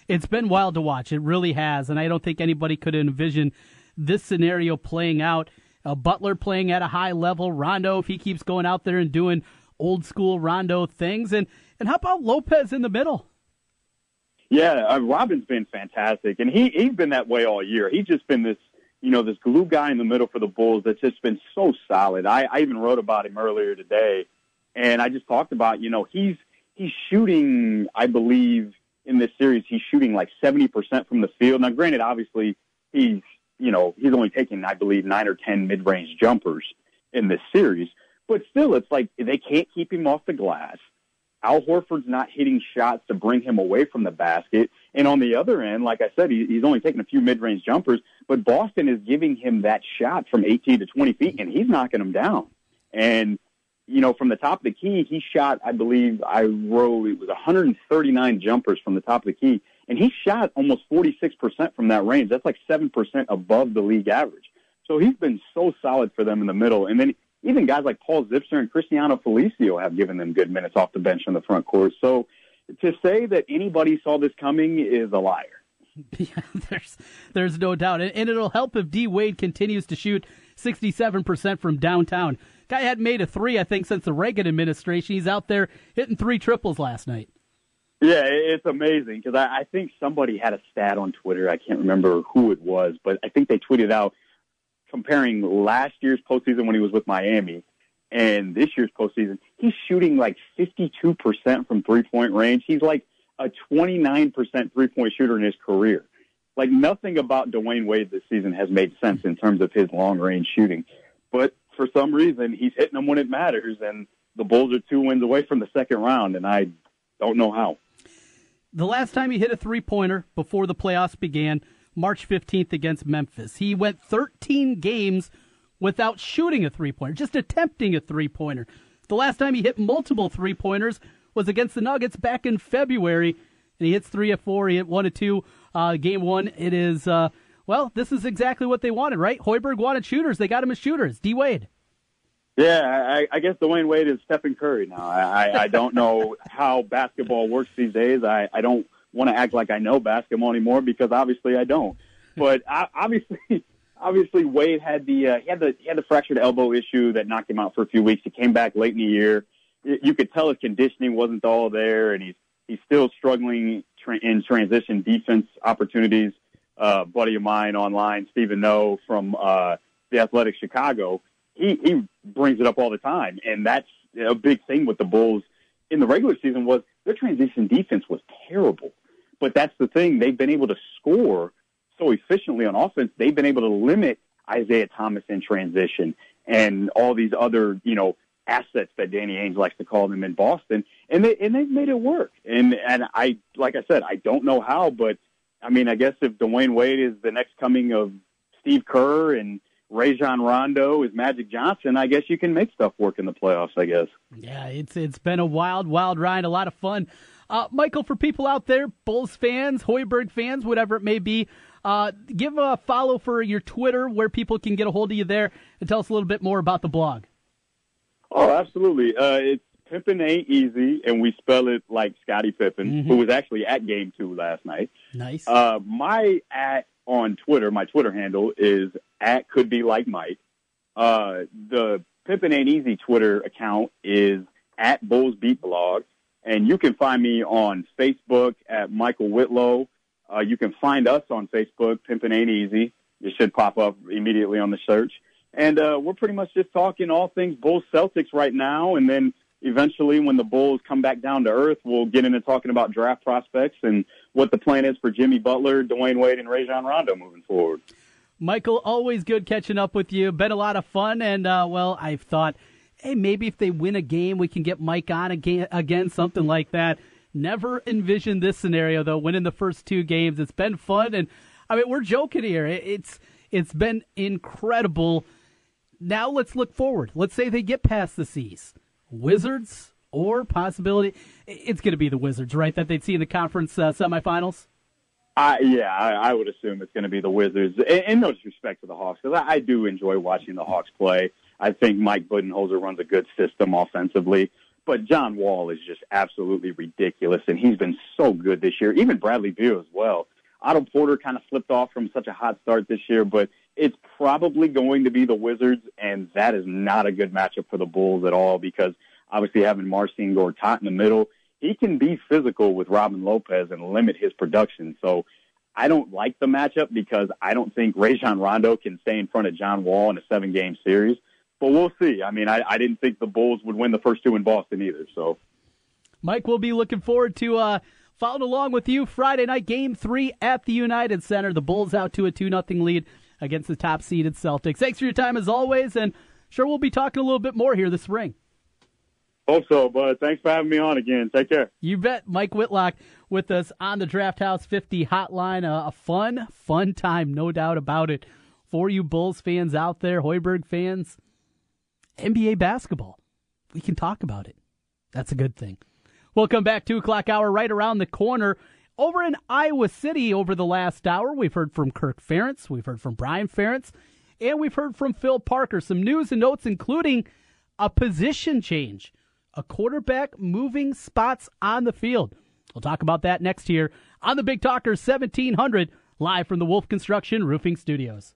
it's been wild to watch. It really has, and I don't think anybody could envision this scenario playing out. Uh, Butler playing at a high level. Rondo, if he keeps going out there and doing old school Rondo things. And and how about Lopez in the middle? Yeah, uh, Robin's been fantastic, and he he's been that way all year. He's just been this you know this glue guy in the middle for the Bulls that's just been so solid. I, I even wrote about him earlier today, and I just talked about you know he's he's shooting I believe in this series he's shooting like seventy percent from the field. Now, granted, obviously he's you know he's only taking I believe nine or ten mid range jumpers in this series, but still, it's like they can't keep him off the glass. Al Horford's not hitting shots to bring him away from the basket. And on the other end, like I said, he, he's only taking a few mid-range jumpers, but Boston is giving him that shot from 18 to 20 feet, and he's knocking them down. And, you know, from the top of the key, he shot, I believe I wrote, it was 139 jumpers from the top of the key, and he shot almost 46% from that range. That's like 7% above the league average. So he's been so solid for them in the middle. And then even guys like Paul Zipser and Cristiano Felicio have given them good minutes off the bench in the front court. So to say that anybody saw this coming is a liar. [LAUGHS] Yeah, there's there's no doubt, and, and it'll help if D Wade continues to shoot 67 percent from downtown. Guy hadn't made a three, I think, since the Reagan administration. He's out there hitting three triples last night. Yeah, it's amazing because I, I think somebody had a stat on Twitter. I can't remember who it was, but I think they tweeted out comparing last year's postseason when he was with Miami and this year's postseason, he's shooting like 52% from three point range. He's like a 29% three point shooter in his career. Like nothing about Dwyane Wade this season has made sense in terms of his long range shooting. But for some reason, he's hitting them when it matters, and the Bulls are two wins away from the second round, and I don't know how. The last time he hit a three pointer before the playoffs began March 15th against Memphis. He went 13 games without shooting a three pointer, just attempting a three pointer. The last time he hit multiple three pointers was against the Nuggets back in February, and he hits three of four. He hit one of two. Uh, game one, it is, uh, well, this is exactly what they wanted, right? Hoiberg wanted shooters. They got him as shooters. D Wade. Yeah, I, I guess Dwyane Wade is Stephen Curry now. I, I don't know how basketball works these days. I, I don't want to act like I know basketball anymore because obviously I don't. But I, obviously, [LAUGHS] obviously Wade had the uh, he had the he had the fractured elbow issue that knocked him out for a few weeks. He came back late in the year. You could tell his conditioning wasn't all there, and he's he's still struggling tra- in transition defense opportunities. Uh, buddy of mine online, Stephen Noh from uh, the Athletic Chicago, he he brings it up all the time, and that's a big thing with the Bulls in the regular season was their transition defense was terrible. But that's the thing; they've been able to score so efficiently on offense. They've been able to limit Isaiah Thomas in transition and all these other, you know, assets that Danny Ainge likes to call them in Boston, and they and they've made it work. And and I, like I said, I don't know how, but I mean, I guess if Dwyane Wade is the next coming of Steve Kerr and Rajon Rondo is Magic Johnson, I guess you can make stuff work in the playoffs. I guess. Yeah, it's it's been a wild, wild ride, a lot of fun. Uh, Michael, for people out there, Bulls fans, Hoiberg fans, whatever it may be, uh, give a follow for your Twitter where people can get a hold of you there and tell us a little bit more about the blog. Oh, absolutely. Uh, it's Pippen ain't easy, and we spell it like Scottie Pippen, Mm-hmm. who was actually at Game Two last night. Nice. Uh, my at on Twitter, my Twitter handle is at could be like Mike. Uh, the Pippen ain't easy Twitter account is at Bulls Beat Blog, and you can find me on Facebook at Michael Whitlow. Uh, you can find us on Facebook, Pippen Ain't Easy. It should pop up immediately on the search. And uh, we're pretty much just talking all things Bulls Celtics right now, and then eventually, when the Bulls come back down to earth, we'll get into talking about draft prospects and what the plan is for Jimmy Butler, Dwyane Wade, and Rajon Rondo moving forward. Michael, always good catching up with you. Been a lot of fun, and uh, well, I've thought, hey, maybe if they win a game, we can get Mike on again, again, something like that. Never envisioned this scenario though. Winning the first two games, it's been fun, and I mean, we're joking here. It's it's been incredible. Now let's look forward. Let's say they get past the Seas, Wizards, or possibility. It's going to be the Wizards, right? That they'd see in the conference uh, semifinals. I, yeah, I, I would assume it's going to be the Wizards. And no disrespect to the Hawks, because I, I do enjoy watching the Hawks play. I think Mike Budenholzer runs a good system offensively. But John Wall is just absolutely ridiculous, and he's been so good this year. Even Bradley Beal as well. Otto Porter kind of slipped off from such a hot start this year, but it's probably going to be the Wizards, and that is not a good matchup for the Bulls at all because obviously having Marcin Gortat in the middle, he can be physical with Robin Lopez and limit his production. So I don't like the matchup because I don't think Rajon Rondo can stay in front of John Wall in a seven game series. But we'll see. I mean, I, I didn't think the Bulls would win the first two in Boston either. So Mike, we'll be looking forward to uh, following along with you Friday night, Game Three at the United Center. The Bulls out to a two nothing lead against the top seeded Celtics. Thanks for your time as always, and sure we'll be talking a little bit more here this spring. hope so. But thanks for having me on again. Take care. You bet. Mike Whitlock with us on the Draft House 50 hotline. Uh, a fun, fun time, no doubt about it, for you Bulls fans out there, Hoiberg fans. NBA basketball. We can talk about it. That's a good thing. We'll back 2 o'clock hour right around the corner. Over in Iowa City over the last hour, we've heard from Kirk Ferentz, we've heard from Brian Ferentz, and we've heard from Phil Parker. Some news and notes, including a position change, a quarterback moving spots on the field. We'll talk about that next here on the Big Talker 1700, live from the Wolf Construction Roofing Studios.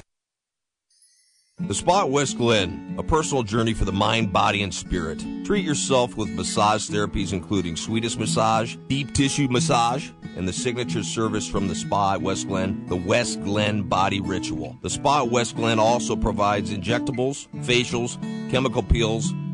The Spa West Glen, a personal journey for the mind, body, and spirit. Treat yourself with massage therapies including Swedish massage, deep tissue massage, and the signature service from the Spa at West Glen, the West Glen Body Ritual. The Spa at West Glen also provides injectables, facials, chemical peels,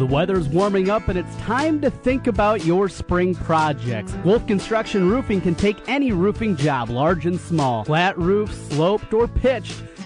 The weather's warming up and it's time to think about your spring projects. Wolf Construction Roofing can take any roofing job, large and small. Flat roof, sloped, or pitched.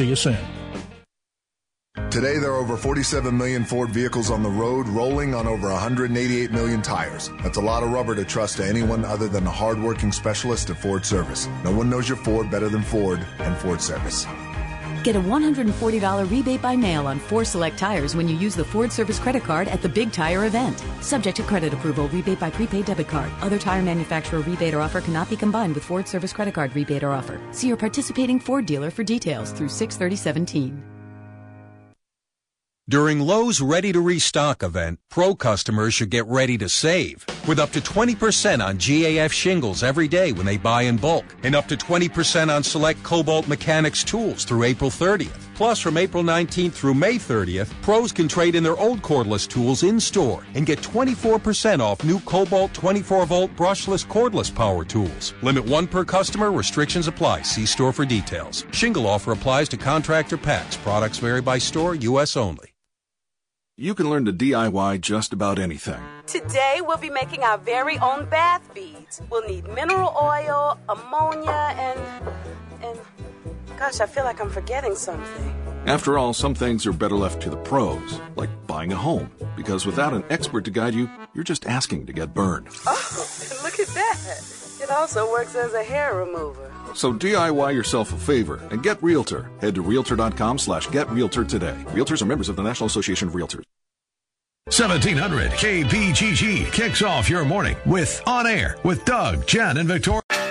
See you soon. Today, there are over 47 million Ford vehicles on the road, rolling on over 188 million tires. That's a lot of rubber to trust to anyone other than a hardworking specialist at Ford Service. No one knows your Ford better than Ford and Ford Service. Get a $140 rebate by mail on four select tires when you use the Ford Service credit card at the Big Tire event. Subject to credit approval, rebate by prepaid debit card. Other tire manufacturer rebate or offer cannot be combined with Ford Service credit card rebate or offer. See your participating Ford dealer for details through 63017. During Lowe's Ready to Restock event, pro customers should get ready to save with up to 20% on GAF shingles every day when they buy in bulk and up to 20% on select Kobalt Mechanics tools through April 30th. Plus, from April 19th through May 30th, pros can trade in their old cordless tools in store and get 24% off new Kobalt 24 volt brushless cordless power tools. Limit one per customer, restrictions apply. See store for details. Shingle offer applies to contractor packs. Products vary by store, U.S. only. You can learn to DIY just about anything. Today, we'll be making our very own bath beads. We'll need mineral oil, ammonia, and. and. Gosh, I feel like I'm forgetting something. After all, some things are better left to the pros, like buying a home, because without an expert to guide you, you're just asking to get burned. Oh, [LAUGHS] look at that. It also works as a hair remover. So DIY yourself a favor and get Realtor. Head to Realtor.com slash get Realtor today. Realtors are members of the National Association of Realtors. 1700 KBGG kicks off your morning with On Air with Doug, Jen, and Victoria.